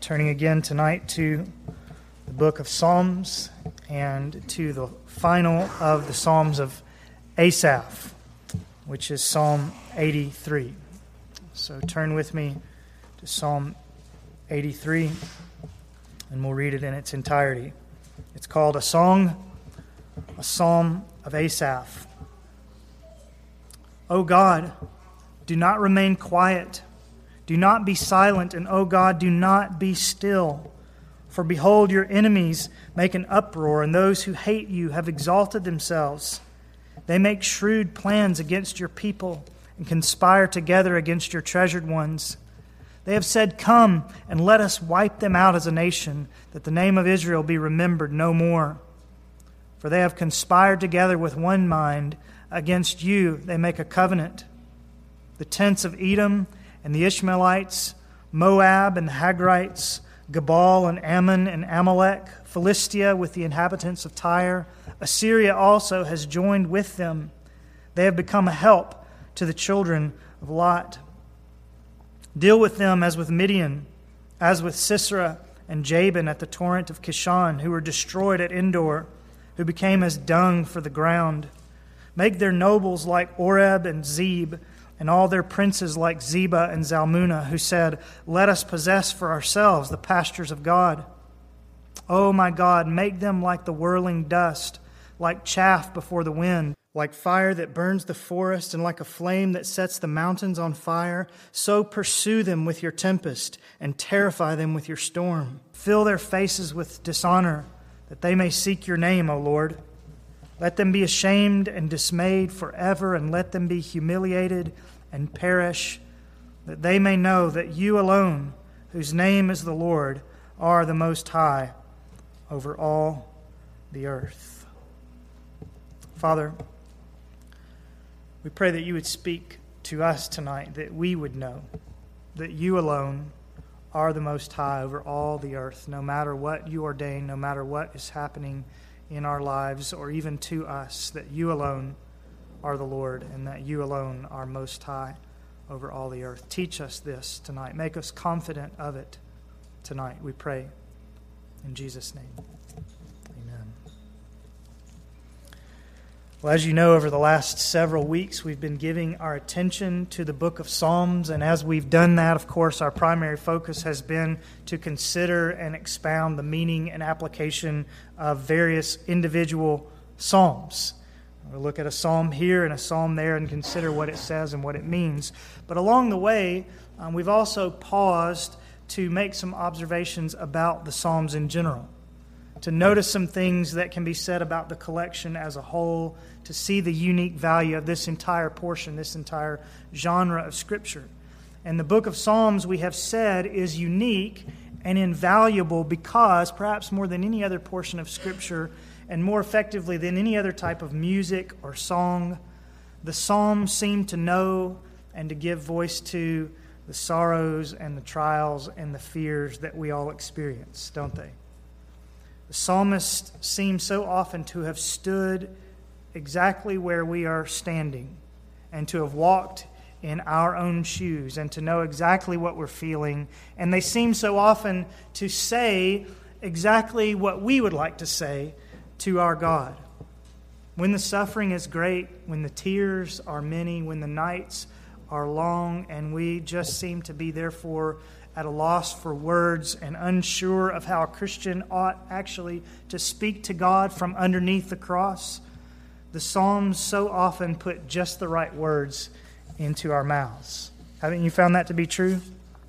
turning again tonight to the book of Psalms and to the final of the Psalms of Asaph, which is Psalm 83. So turn with me to Psalm 83, and we'll read it in its entirety. It's called A Song, a Psalm of Asaph. O God, do not remain quiet. Do not be silent, and O God, do not be still. For behold, your enemies make an uproar, and those who hate you have exalted themselves. They make shrewd plans against your people and conspire together against your treasured ones. They have said, Come and let us wipe them out as a nation, that the name of Israel be remembered no more. For they have conspired together with one mind. Against you they make a covenant. The tents of Edom and the Ishmaelites, Moab and the Hagrites, Gebal and Ammon and Amalek, Philistia with the inhabitants of Tyre. Assyria also has joined with them. They have become a help to the children of Lot. Deal with them as with Midian, as with Sisera and Jabin at the torrent of Kishon, who were destroyed at Endor, who became as dung for the ground. Make their nobles like Oreb and Zeeb and all their princes like Zebah and Zalmunna, who said, Let us possess for ourselves the pastures of God. O oh my God, make them like the whirling dust, like chaff before the wind, like fire that burns the forest, and like a flame that sets the mountains on fire. So pursue them with your tempest, and terrify them with your storm. Fill their faces with dishonor, that they may seek your name, O Lord. Let them be ashamed and dismayed forever, and let them be humiliated and perish, that they may know that you alone, whose name is the Lord, are the Most High over all the earth. Father, we pray that you would speak to us tonight, that we would know that you alone are the Most High over all the earth, no matter what you ordain, no matter what is happening in our lives or even to us, that you alone are the Lord and that you alone are most high over all the earth. Teach us this tonight. Make us confident of it tonight, we pray. In Jesus' name. Well, as you know, over the last several weeks, we've been giving our attention to the book of Psalms. And as we've done that, of course, our primary focus has been to consider and expound the meaning and application of various individual Psalms. We'll look at a psalm here and a psalm there and consider what it says and what it means. But along the way, um, we've also paused to make some observations about the psalms in general, to notice some things that can be said about the collection as a whole, to see the unique value of this entire portion, this entire genre of Scripture. And the book of Psalms, we have said, is unique and invaluable because, perhaps more than any other portion of Scripture, and more effectively than any other type of music or song. The Psalms seem to know and to give voice to the sorrows and the trials and the fears that we all experience, don't they? The psalmist seems so often to have stood exactly where we are standing and to have walked in our own shoes and to know exactly what we're feeling. And they seem so often to say exactly what we would like to say to our God. When the suffering is great, when the tears are many, when the nights are long, and we just seem to be, therefore, at a loss for words and unsure of how a Christian ought actually to speak to God from underneath the cross, the Psalms so often put just the right words into our mouths. Haven't you found that to be true?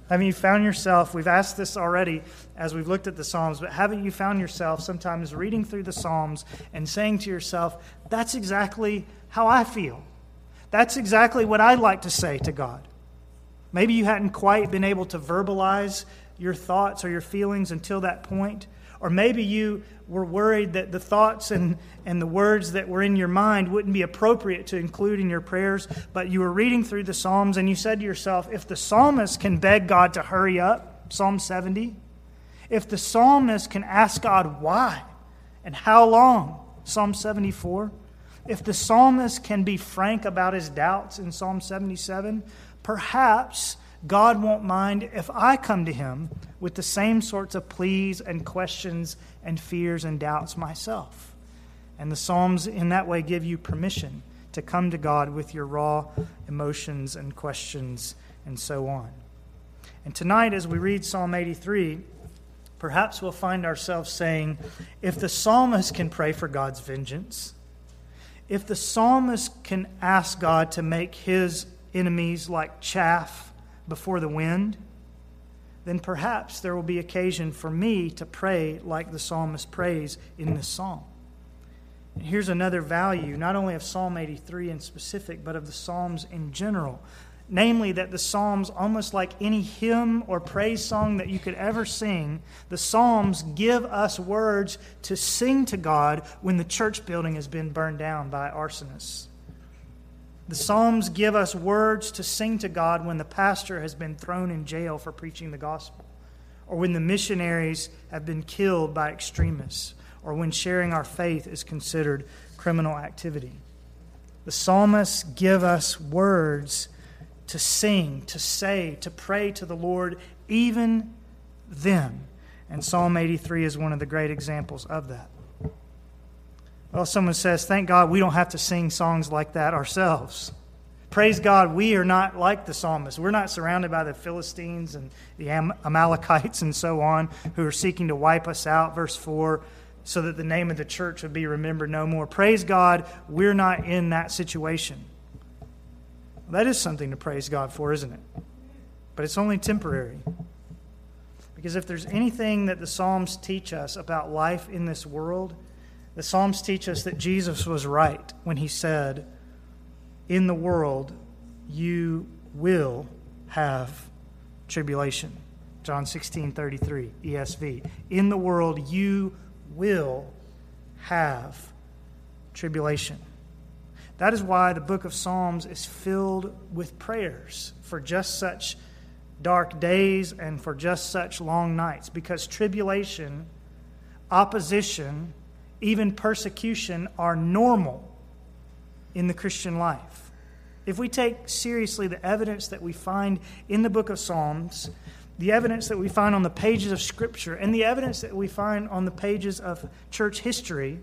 Haven't you found yourself, we've asked this already as we've looked at the Psalms, but haven't you found yourself sometimes reading through the Psalms and saying to yourself, that's exactly how I feel? That's exactly what I'd like to say to God. Maybe you hadn't quite been able to verbalize your thoughts or your feelings until that point. Or maybe you were worried that the thoughts and, and the words that were in your mind wouldn't be appropriate to include in your prayers, but you were reading through the Psalms and you said to yourself, if the psalmist can beg God to hurry up, Psalm 70, if the psalmist can ask God why and how long, Psalm 74, if the psalmist can be frank about his doubts in Psalm 77, perhaps God won't mind if I come to Him with the same sorts of pleas and questions and fears and doubts myself. And the Psalms, in that way, give you permission to come to God with your raw emotions and questions and so on. And tonight, as we read Psalm 83, perhaps we'll find ourselves saying, if the psalmist can pray for God's vengeance, if the psalmist can ask God to make his enemies like chaff before the wind, then perhaps there will be occasion for me to pray like the psalmist prays in this psalm. And here's another value, not only of Psalm 83 in specific, but of the Psalms in general. Namely, that the Psalms, almost like any hymn or praise song that you could ever sing, the Psalms give us words to sing to God when the church building has been burned down by arsonists. The Psalms give us words to sing to God when the pastor has been thrown in jail for preaching the gospel, or when the missionaries have been killed by extremists, or when sharing our faith is considered criminal activity. The psalmists give us words to sing, to say, to pray to the Lord even then. And Psalm 83 is one of the great examples of that. Well, someone says, Thank God we don't have to sing songs like that ourselves. Praise God, we are not like the psalmist. We're not surrounded by the Philistines and the Amalekites and so on who are seeking to wipe us out. Verse 4 so that the name of the church would be remembered no more. Praise God, we're not in that situation. That is something to praise God for, isn't it? But it's only temporary. Because if there's anything that the Psalms teach us about life in this world, the Psalms teach us that Jesus was right when he said, In the world you will have tribulation. John 16, 33, ESV. In the world you will have tribulation. That is why the book of Psalms is filled with prayers for just such dark days and for just such long nights, because tribulation, opposition, even persecution are normal in the Christian life. If we take seriously the evidence that we find in the book of Psalms, the evidence that we find on the pages of Scripture, and the evidence that we find on the pages of church history,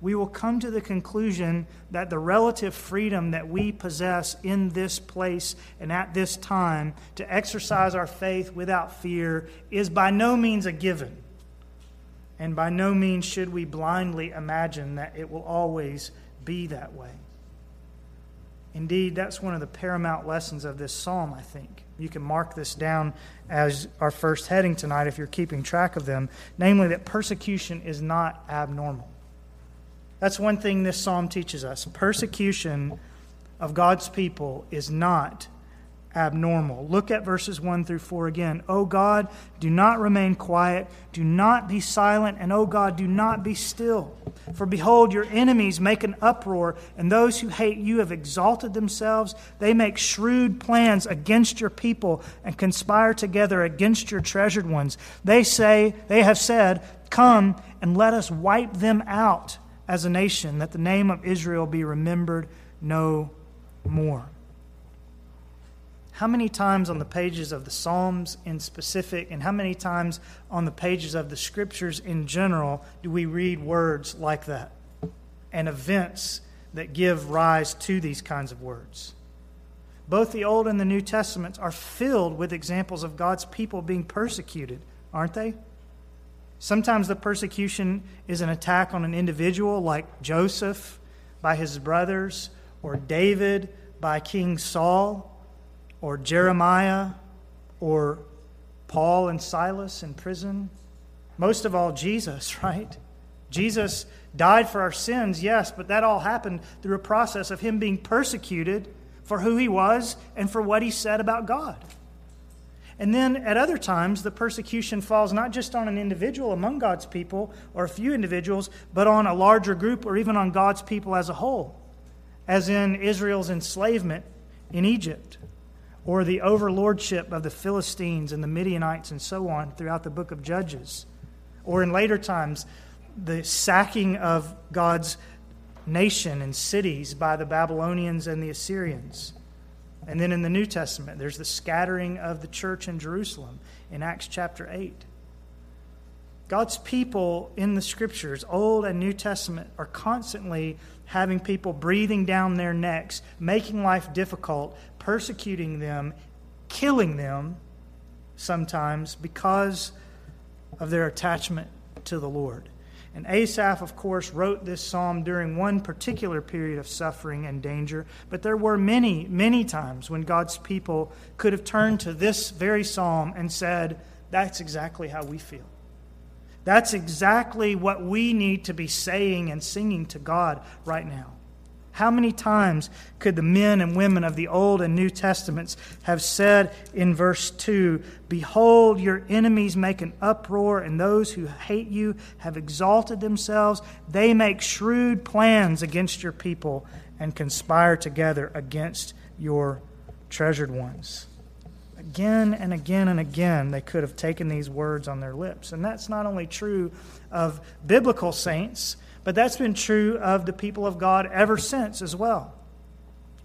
we will come to the conclusion that the relative freedom that we possess in this place and at this time to exercise our faith without fear is by no means a given. And by no means should we blindly imagine that it will always be that way. Indeed, that's one of the paramount lessons of this psalm, I think. You can mark this down as our first heading tonight if you're keeping track of them namely, that persecution is not abnormal. That's one thing this psalm teaches us. Persecution of God's people is not abnormal. Look at verses 1 through 4 again. O God, do not remain quiet, do not be silent, and O God, do not be still. For behold, your enemies make an uproar, and those who hate you have exalted themselves. They make shrewd plans against your people and conspire together against your treasured ones. They say, they have said, Come and let us wipe them out as a nation, that the name of Israel be remembered no more. How many times on the pages of the Psalms in specific, and how many times on the pages of the Scriptures in general, do we read words like that and events that give rise to these kinds of words? Both the Old and the New Testaments are filled with examples of God's people being persecuted, aren't they? Sometimes the persecution is an attack on an individual like Joseph by his brothers, or David by King Saul, or Jeremiah, or Paul and Silas in prison. Most of all, Jesus, right? Jesus died for our sins, yes, but that all happened through a process of him being persecuted for who he was and for what he said about God. And then at other times, the persecution falls not just on an individual among God's people or a few individuals, but on a larger group or even on God's people as a whole, as in Israel's enslavement in Egypt or the overlordship of the Philistines and the Midianites and so on throughout the book of Judges, or in later times, the sacking of God's nation and cities by the Babylonians and the Assyrians And then in the New Testament, there's the scattering of the church in Jerusalem in Acts chapter 8. God's people in the scriptures, Old and New Testament, are constantly having people breathing down their necks, making life difficult, persecuting them, killing them sometimes because of their attachment to the Lord. And Asaph, of course, wrote this psalm during one particular period of suffering and danger, but there were many, many times when God's people could have turned to this very psalm and said, That's exactly how we feel. That's exactly what we need to be saying and singing to God right now. How many times could the men and women of the Old and New Testaments have said in verse 2 Behold, your enemies make an uproar, and those who hate you have exalted themselves. They make shrewd plans against your people and conspire together against your treasured ones. Again and again and again, they could have taken these words on their lips. And that's not only true of biblical saints but that's been true of the people of God ever since as well.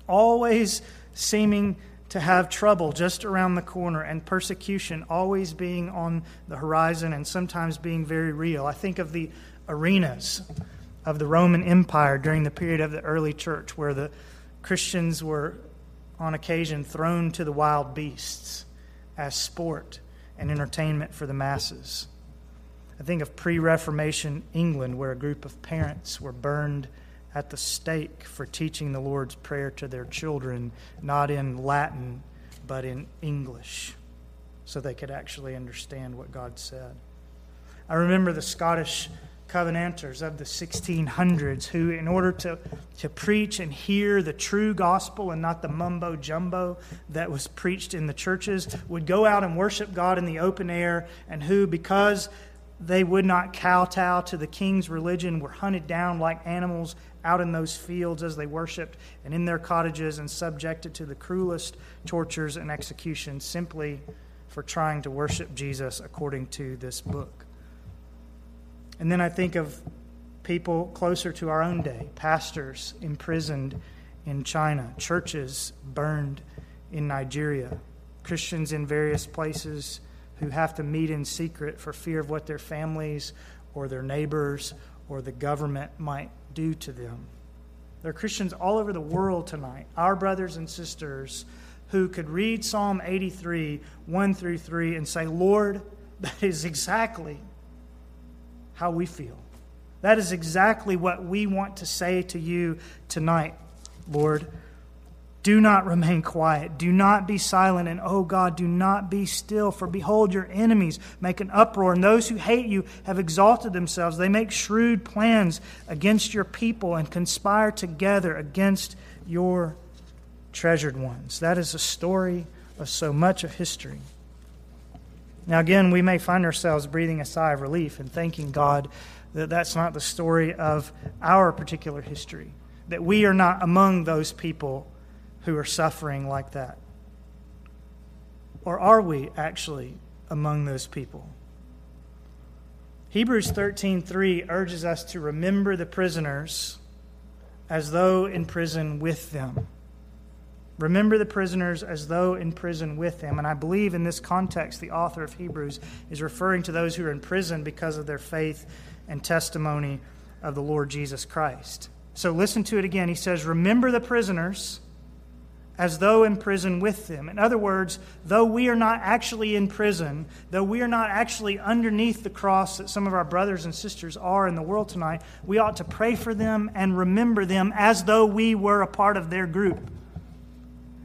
Always seeming to have trouble just around the corner and persecution always being on the horizon and sometimes being very real. I think of the arenas of the Roman Empire during the period of the early church where the Christians were on occasion thrown to the wild beasts as sport and entertainment for the masses. I think of pre Reformation England, where a group of parents were burned at the stake for teaching the Lord's Prayer to their children, not in Latin, but in English, so they could actually understand what God said. I remember the Scottish Covenanters of the 1600s who, in order to, to preach and hear the true gospel and not the mumbo jumbo that was preached in the churches, would go out and worship God in the open air, and who, because they would not kowtow to the king's religion, were hunted down like animals out in those fields as they worshiped and in their cottages and subjected to the cruelest tortures and executions simply for trying to worship Jesus according to this book. And then I think of people closer to our own day, pastors imprisoned in China, churches burned in Nigeria, Christians in various places who have to meet in secret for fear of what their families or their neighbors or the government might do to them. There are Christians all over the world tonight, our brothers and sisters, who could read Psalm 83, 1 through 3, and say, Lord, that is exactly how we feel. That is exactly what we want to say to you tonight, Lord. Do not remain quiet. Do not be silent. And, oh God, do not be still. For behold, your enemies make an uproar, and those who hate you have exalted themselves. They make shrewd plans against your people and conspire together against your treasured ones. That is a story of so much of history. Now, again, we may find ourselves breathing a sigh of relief and thanking God that that's not the story of our particular history, that we are not among those people who are suffering like that? Or are we actually among those people? Hebrews 13:3 urges us to remember the prisoners as though in prison with them. Remember the prisoners as though in prison with them. And I believe in this context, the author of Hebrews is referring to those who are in prison because of their faith and testimony of the Lord Jesus Christ. So listen to it again. He says, Remember the prisoners as though in prison with them. In other words, though we are not actually in prison, though we are not actually underneath the cross that some of our brothers and sisters are in the world tonight, we ought to pray for them and remember them as though we were a part of their group.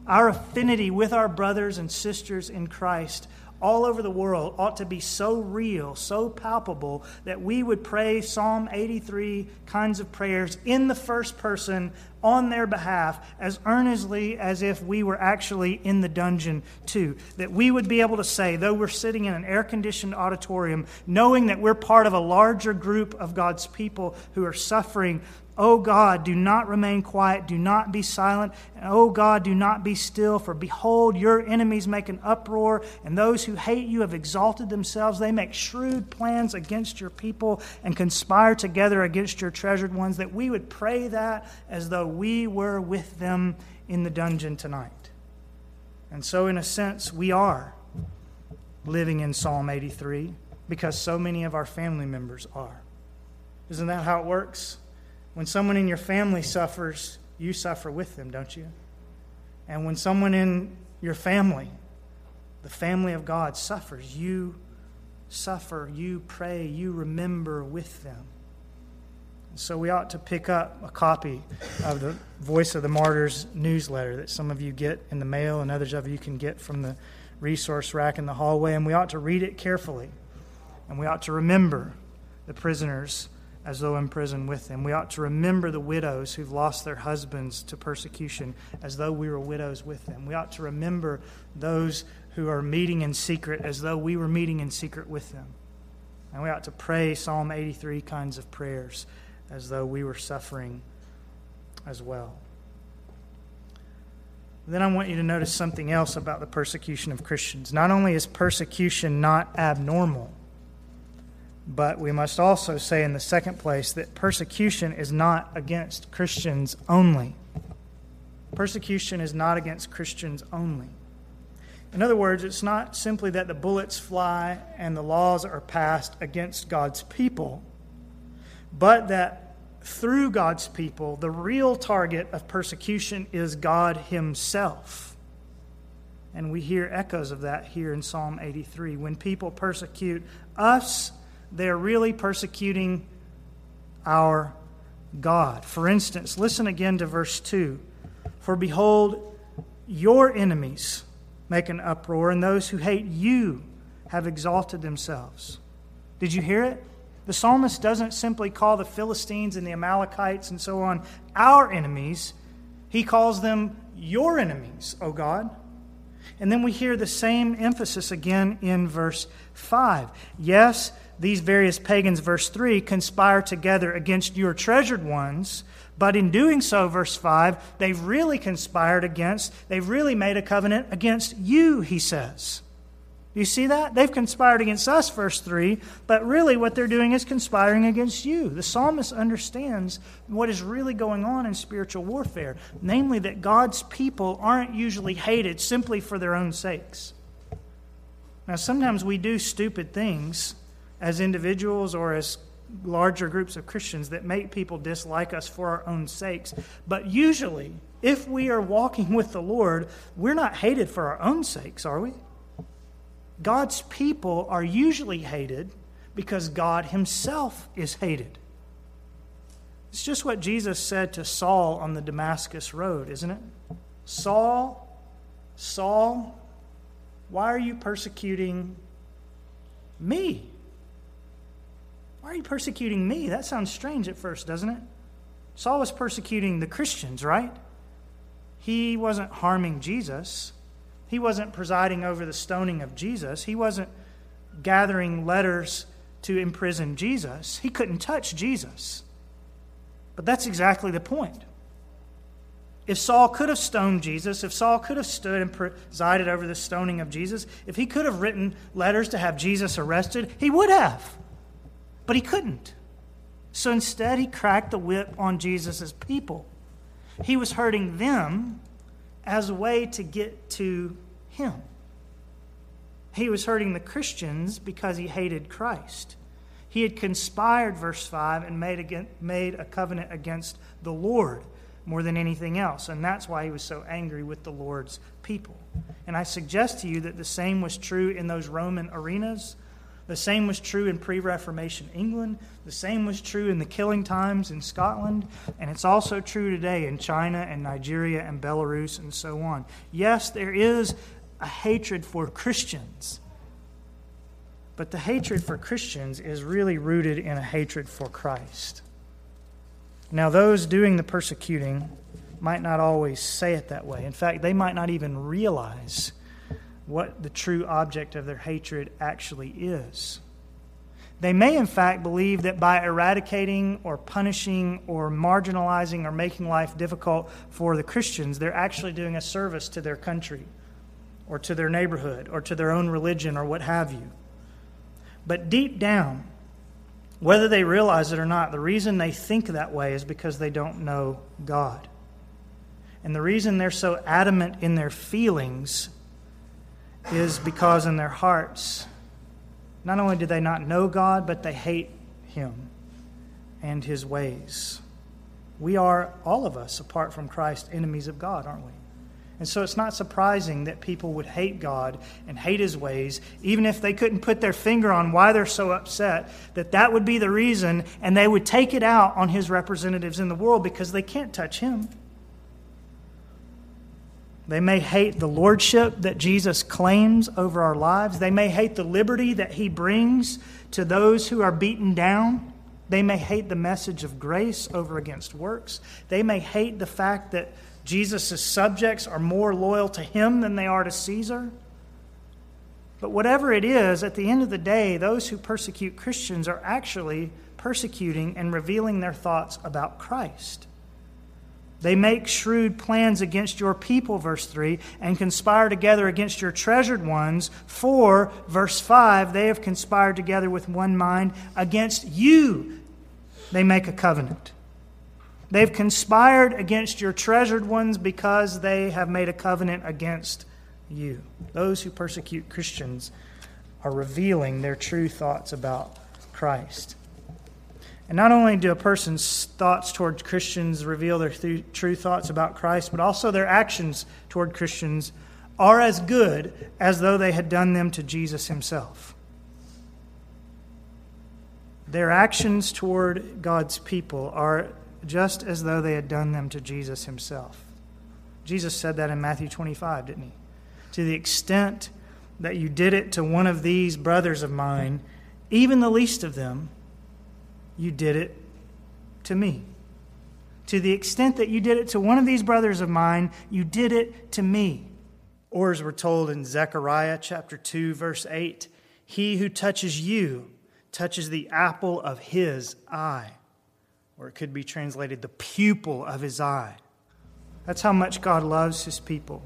Our affinity with our brothers and sisters in Christ all over the world ought to be so real, so palpable, that we would pray Psalm 83 kinds of prayers in the first person on their behalf as earnestly as if we were actually in the dungeon too. That we would be able to say, though we're sitting in an air conditioned auditorium, knowing that we're part of a larger group of God's people who are suffering O God, do not remain quiet, do not be silent, and O God, do not be still, for behold, your enemies make an uproar, and those who hate you have exalted themselves. They make shrewd plans against your people and conspire together against your treasured ones, that we would pray that as though we were with them in the dungeon tonight. And so, in a sense, we are living in Psalm 83 because so many of our family members are. Isn't that how it works? When someone in your family suffers, you suffer with them, don't you? And when someone in your family, the family of God, suffers, you suffer, you pray, you remember with them. So we ought to pick up a copy of the Voice of the Martyrs newsletter that some of you get in the mail and others of you can get from the resource rack in the hallway, and we ought to read it carefully. And we ought to remember the prisoners as though in prison with them. We ought to remember the widows who've lost their husbands to persecution as though we were widows with them. We ought to remember those who are meeting in secret as though we were meeting in secret with them. And we ought to pray Psalm 83 kinds of prayers as though we were suffering as well. Then I want you to notice something else about the persecution of Christians. Not only is persecution not abnormal, but we must also say in the second place that persecution is not against Christians only. Persecution is not against Christians only. In other words, it's not simply that the bullets fly and the laws are passed against God's people, but that through God's people, the real target of persecution is God Himself. And we hear echoes of that here in Psalm 83. When people persecute us, they're really persecuting our God. For instance, listen again to verse 2 For behold, your enemies make an uproar, and those who hate you have exalted themselves. Did you hear it? The psalmist doesn't simply call the Philistines and the Amalekites and so on our enemies, he calls them your enemies, O God. And then we hear the same emphasis again in verse 5. Yes, these various pagans, verse 3, conspire together against your treasured ones, but in doing so, verse 5, they've really conspired against, they've really made a covenant against you, he says. You see that? They've conspired against us, verse 3, but really what they're doing is conspiring against you. The psalmist understands what is really going on in spiritual warfare, namely that God's people aren't usually hated simply for their own sakes. Now, sometimes we do stupid things as individuals or as larger groups of Christians that make people dislike us for our own sakes, but usually, if we are walking with the Lord, we're not hated for our own sakes, are we? God's people are usually hated because God himself is hated. It's just what Jesus said to Saul on the Damascus Road, isn't it? Saul, Saul, why are you persecuting me? Why are you persecuting me? That sounds strange at first, doesn't it? Saul was persecuting the Christians, right? He wasn't harming Jesus. He wasn't presiding over the stoning of Jesus. He wasn't gathering letters to imprison Jesus. He couldn't touch Jesus. But that's exactly the point. If Saul could have stoned Jesus, if Saul could have stood and presided over the stoning of Jesus, if he could have written letters to have Jesus arrested, he would have. But he couldn't. So instead, he cracked the whip on Jesus' people. He was hurting them as a way to get to him. He was hurting the Christians because he hated Christ. He had conspired, verse 5, and made, against, made a covenant against the Lord more than anything else. And that's why he was so angry with the Lord's people. And I suggest to you that the same was true in those Roman arenas the same was true in pre Reformation England. The same was true in the killing times in Scotland. And it's also true today in China and Nigeria and Belarus and so on. Yes, there is a hatred for Christians. But the hatred for Christians is really rooted in a hatred for Christ. Now, those doing the persecuting might not always say it that way. In fact, they might not even realize what the true object of their hatred actually is. They may, in fact, believe that by eradicating or punishing or marginalizing or making life difficult for the Christians, they're actually doing a service to their country or to their neighborhood or to their own religion or what have you. But deep down, whether they realize it or not, the reason they think that way is because they don't know God. And the reason they're so adamant in their feelings is because in their hearts, not only do they not know God, but they hate Him and His ways. We are, all of us, apart from Christ, enemies of God, aren't we? And so it's not surprising that people would hate God and hate his ways, even if they couldn't put their finger on why they're so upset, that that would be the reason, and they would take it out on his representatives in the world because they can't touch him. They may hate the lordship that Jesus claims over our lives. They may hate the liberty that he brings to those who are beaten down. They may hate the message of grace over against works. They may hate the fact that Jesus' subjects are more loyal to him than they are to Caesar. But whatever it is, at the end of the day, those who persecute Christians are actually persecuting and revealing their thoughts about Christ. They make shrewd plans against your people, verse 3, and conspire together against your treasured ones. For, verse 5, they have conspired together with one mind against you. They make a covenant. They've conspired against your treasured ones because they have made a covenant against you. Those who persecute Christians are revealing their true thoughts about Christ. And not only do a person's thoughts toward Christians reveal their th- true thoughts about Christ, but also their actions toward Christians are as good as though they had done them to Jesus himself. Their actions toward God's people are just as though they had done them to Jesus himself. Jesus said that in Matthew 25, didn't he? To the extent that you did it to one of these brothers of mine, even the least of them, you did it to me. To the extent that you did it to one of these brothers of mine, you did it to me. Or as we're told in Zechariah chapter 2, verse 8, he who touches you touches the apple of his eye. Or it could be translated the pupil of his eye. That's how much God loves his people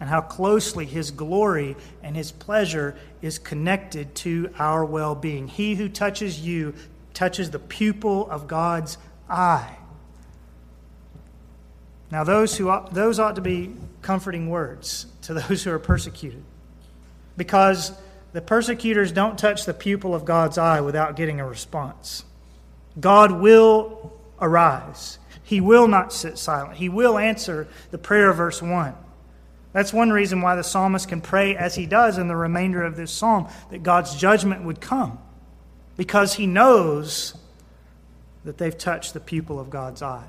and how closely his glory and his pleasure is connected to our well being. He who touches you touches the pupil of God's eye. Now, those, who those ought to be comforting words to those who are persecuted. Because the persecutors don't touch the pupil of God's eye without getting a response. God will arise. He will not sit silent. He will answer the prayer of verse 1. That's one reason why the psalmist can pray as he does in the remainder of this psalm that God's judgment would come because he knows that they've touched the pupil of God's eye.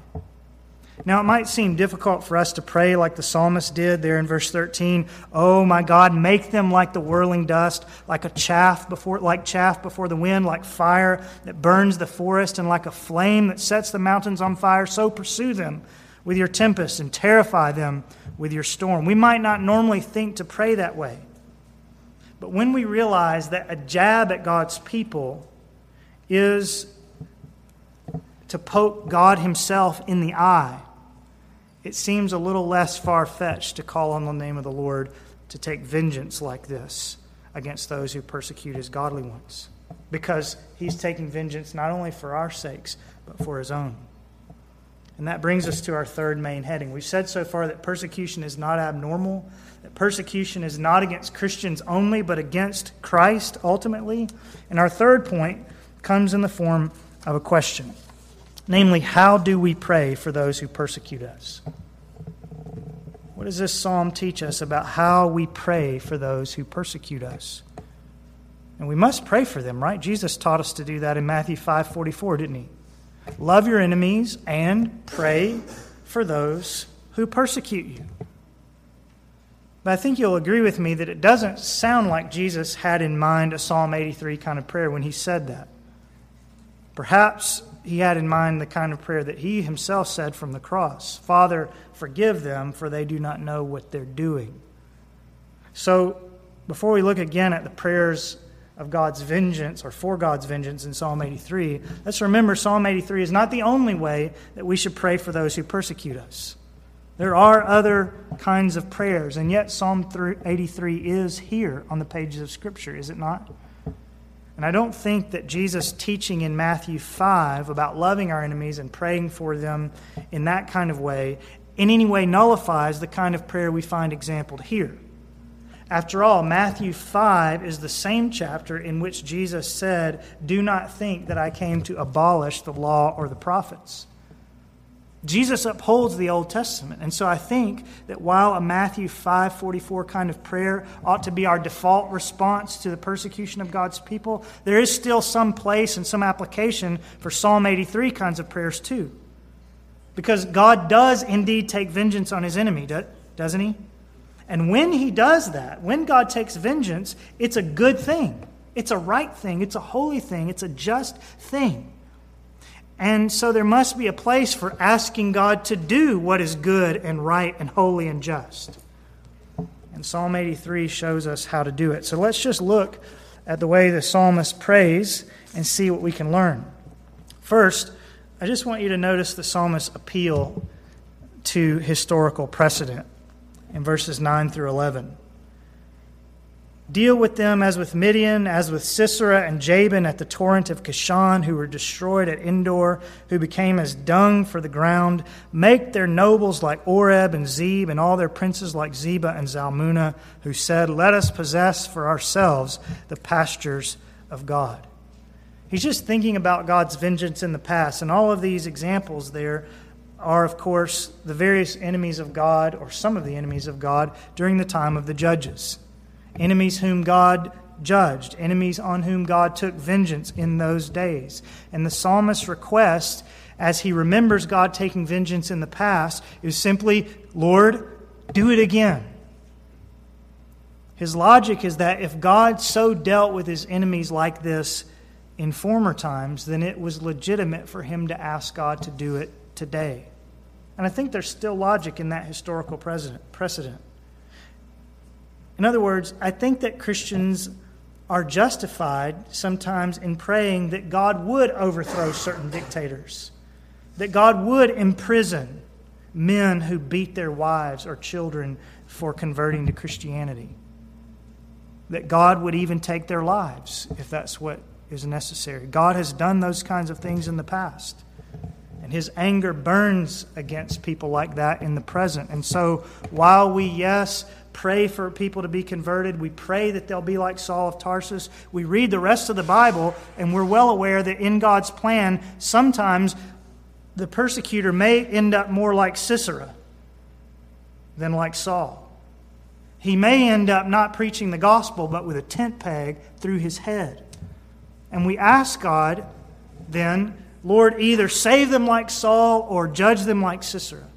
Now, it might seem difficult for us to pray like the psalmist did there in verse 13. Oh, my God, make them like the whirling dust, like a chaff before, like chaff before the wind, like fire that burns the forest, and like a flame that sets the mountains on fire. So pursue them with your tempest and terrify them with your storm. We might not normally think to pray that way. But when we realize that a jab at God's people is to poke God Himself in the eye, it seems a little less far fetched to call on the name of the Lord to take vengeance like this against those who persecute His godly ones. Because He's taking vengeance not only for our sakes, but for His own. And that brings us to our third main heading. We've said so far that persecution is not abnormal, that persecution is not against Christians only, but against Christ ultimately. And our third point comes in the form of a question namely, how do we pray for those who persecute us? What does this psalm teach us about how we pray for those who persecute us? And we must pray for them, right? Jesus taught us to do that in Matthew 5:44, didn't he? Love your enemies and pray for those who persecute you. But I think you'll agree with me that it doesn't sound like Jesus had in mind a Psalm 83 kind of prayer when he said that. Perhaps he had in mind the kind of prayer that he himself said from the cross Father, forgive them, for they do not know what they're doing. So, before we look again at the prayers of God's vengeance or for God's vengeance in Psalm 83, let's remember Psalm 83 is not the only way that we should pray for those who persecute us. There are other kinds of prayers, and yet Psalm 83 is here on the pages of Scripture, is it not? And I don't think that Jesus' teaching in Matthew 5 about loving our enemies and praying for them in that kind of way in any way nullifies the kind of prayer we find exampled here. After all, Matthew 5 is the same chapter in which Jesus said, Do not think that I came to abolish the law or the prophets. Jesus upholds the Old Testament. And so I think that while a Matthew 5:44 kind of prayer ought to be our default response to the persecution of God's people, there is still some place and some application for Psalm 83 kinds of prayers too. Because God does indeed take vengeance on his enemy, doesn't he? And when he does that, when God takes vengeance, it's a good thing. It's a right thing. It's a holy thing. It's a just thing. And so there must be a place for asking God to do what is good and right and holy and just. And Psalm 83 shows us how to do it. So let's just look at the way the psalmist prays and see what we can learn. First, I just want you to notice the psalmist's appeal to historical precedent in verses 9 through 11. Deal with them as with Midian, as with Sisera and Jabin at the torrent of Kishon, who were destroyed at Endor, who became as dung for the ground. Make their nobles like Oreb and Zeeb, and all their princes like Zebah and Zalmunna, who said, Let us possess for ourselves the pastures of God. He's just thinking about God's vengeance in the past, and all of these examples there are, of course, the various enemies of God, or some of the enemies of God, during the time of the judges enemies whom God judged, enemies on whom God took vengeance in those days. And the psalmist's request, as he remembers God taking vengeance in the past, is simply, Lord, do it again. His logic is that if God so dealt with his enemies like this in former times, then it was legitimate for him to ask God to do it today. And I think there's still logic in that historical precedent. In other words, I think that Christians are justified sometimes in praying that God would overthrow certain dictators, that God would imprison men who beat their wives or children for converting to Christianity, that God would even take their lives if that's what is necessary. God has done those kinds of things in the past. And his anger burns against people like that in the present. And so, while we, yes, pray for people to be converted. We pray that they'll be like Saul of Tarsus. We read the rest of the Bible, and we're well aware that in God's plan, sometimes the persecutor may end up more like Sisera than like Saul. He may end up not preaching the gospel, but with a tent peg through his head. And we ask God then, Lord, either save them like Saul or judge them like Sisera.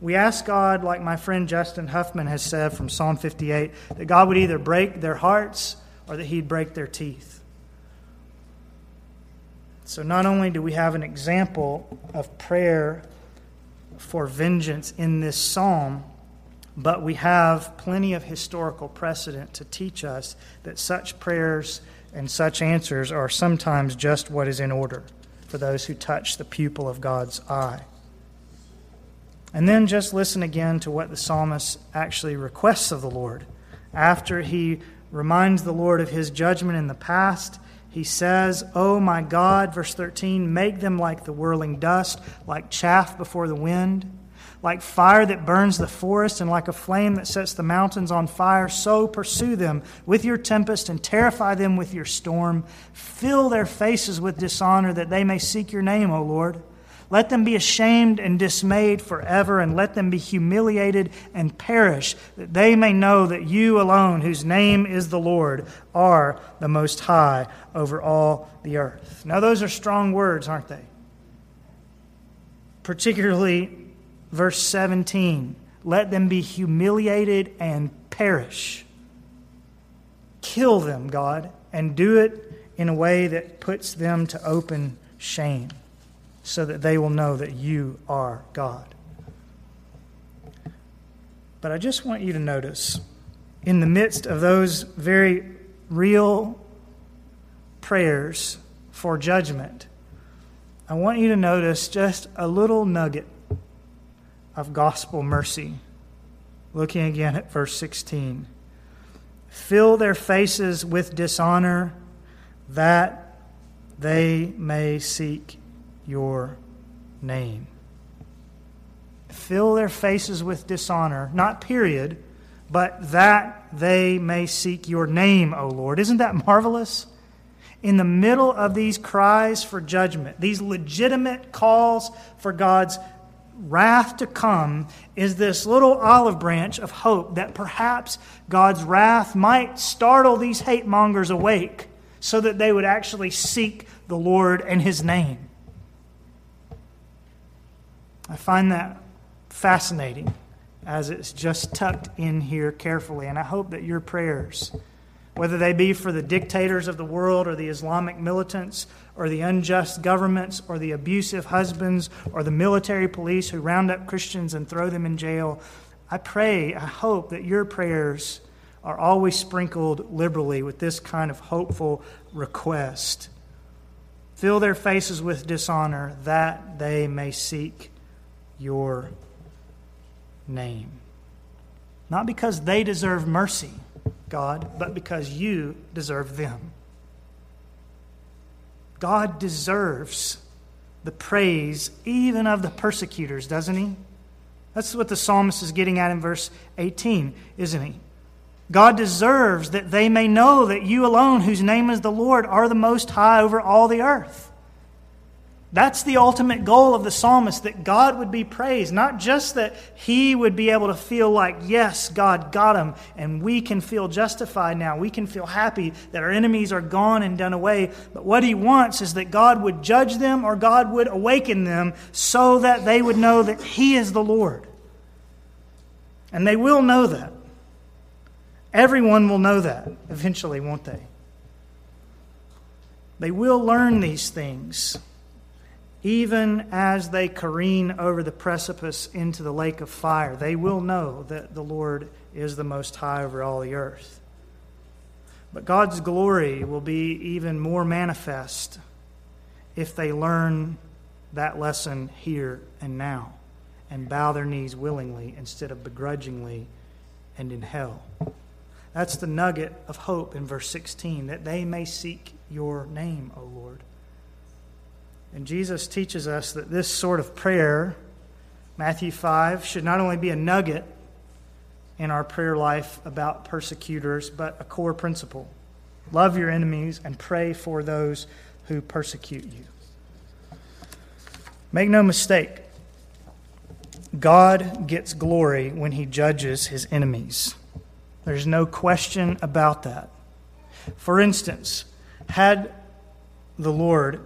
We ask God, like my friend Justin Huffman has said from Psalm 58, that God would either break their hearts or that He'd break their teeth. So, not only do we have an example of prayer for vengeance in this psalm, but we have plenty of historical precedent to teach us that such prayers and such answers are sometimes just what is in order for those who touch the pupil of God's eye. And then just listen again to what the psalmist actually requests of the Lord. After he reminds the Lord of his judgment in the past, he says, Oh my God, verse 13, make them like the whirling dust, like chaff before the wind, like fire that burns the forest, and like a flame that sets the mountains on fire. So pursue them with your tempest and terrify them with your storm. Fill their faces with dishonor that they may seek your name, O Lord. Let them be ashamed and dismayed forever, and let them be humiliated and perish, that they may know that you alone, whose name is the Lord, are the Most High over all the earth. Now, those are strong words, aren't they? Particularly verse 17 let them be humiliated and perish. Kill them, God, and do it in a way that puts them to open shame so that they will know that you are God. But I just want you to notice, in the midst of those very real prayers for judgment, I want you to notice just a little nugget of gospel mercy. Looking again at verse 16. Fill their faces with dishonor that they may seek your name. Fill their faces with dishonor, not period, but that they may seek your name, O Lord. Isn't that marvelous? In the middle of these cries for judgment, these legitimate calls for God's wrath to come, is this little olive branch of hope that perhaps God's wrath might startle these hate mongers awake so that they would actually seek the Lord and his name. I find that fascinating as it's just tucked in here carefully. And I hope that your prayers, whether they be for the dictators of the world or the Islamic militants or the unjust governments or the abusive husbands or the military police who round up Christians and throw them in jail, I pray, I hope that your prayers are always sprinkled liberally with this kind of hopeful request. Fill their faces with dishonor that they may seek your name. Not because they deserve mercy, God, but because you deserve them. God deserves the praise even of the persecutors, doesn't he? That's what the psalmist is getting at in verse 18, isn't he? God deserves that they may know that you alone, whose name is the Lord, are the most high over all the earth. That's the ultimate goal of the psalmist that God would be praised, not just that he would be able to feel like, yes, God got him, and we can feel justified now. We can feel happy that our enemies are gone and done away. But what he wants is that God would judge them or God would awaken them so that they would know that he is the Lord. And they will know that. Everyone will know that eventually, won't they? They will learn these things even as they careen over the precipice into the lake of fire, they will know that the Lord is the Most High over all the earth. But God's glory will be even more manifest if they learn that lesson here and now and bow their knees willingly instead of begrudgingly and in hell. That's the nugget of hope in verse 16 that they may seek your name, O Lord. And Jesus teaches us that this sort of prayer, Matthew 5, should not only be a nugget in our prayer life about persecutors, but a core principle. Love your enemies and pray for those who persecute you. Make no mistake, God gets glory when he judges his enemies. There's no question about that. For instance, had the Lord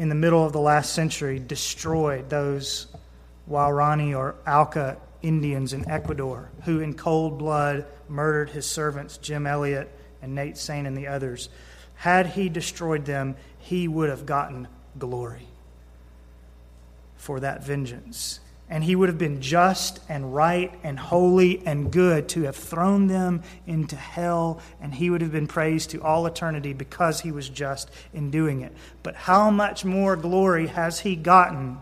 in the middle of the last century destroyed those Waorani or Auca Indians in Ecuador who, in cold blood, murdered his servants, Jim Elliot and Nate Saint and the others. Had he destroyed them, he would have gotten glory for that vengeance and he would have been just and right and holy and good to have thrown them into hell, and he would have been praised to all eternity because he was just in doing it. But how much more glory has he gotten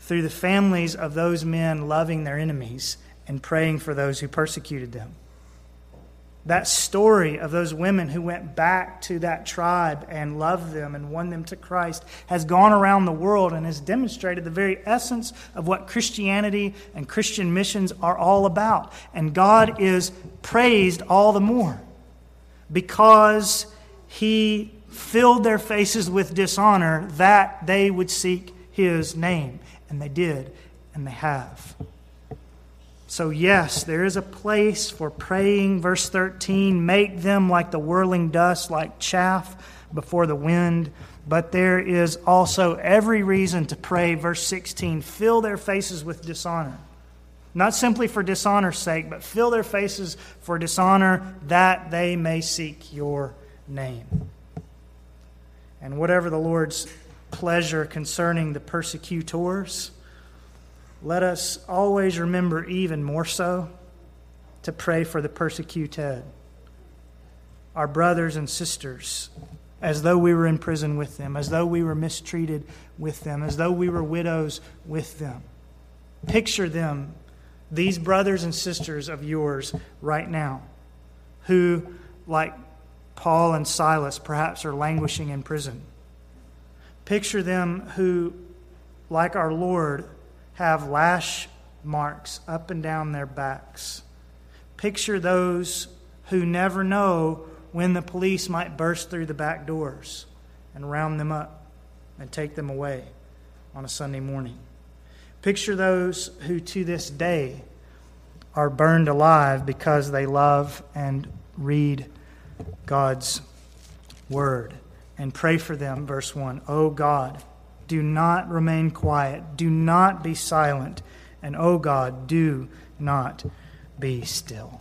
through the families of those men loving their enemies and praying for those who persecuted them? That story of those women who went back to that tribe and loved them and won them to Christ has gone around the world and has demonstrated the very essence of what Christianity and Christian missions are all about. And God is praised all the more because He filled their faces with dishonor that they would seek His name. And they did, and they have. So, yes, there is a place for praying. Verse 13 make them like the whirling dust, like chaff before the wind. But there is also every reason to pray. Verse 16 fill their faces with dishonor. Not simply for dishonor's sake, but fill their faces for dishonor that they may seek your name. And whatever the Lord's pleasure concerning the persecutors, let us always remember, even more so, to pray for the persecuted, our brothers and sisters, as though we were in prison with them, as though we were mistreated with them, as though we were widows with them. Picture them, these brothers and sisters of yours right now, who, like Paul and Silas, perhaps are languishing in prison. Picture them who, like our Lord, have lash marks up and down their backs. Picture those who never know when the police might burst through the back doors and round them up and take them away on a Sunday morning. Picture those who to this day are burned alive because they love and read God's word. And pray for them, verse 1. Oh God, do not remain quiet, do not be silent, and oh God, do not be still.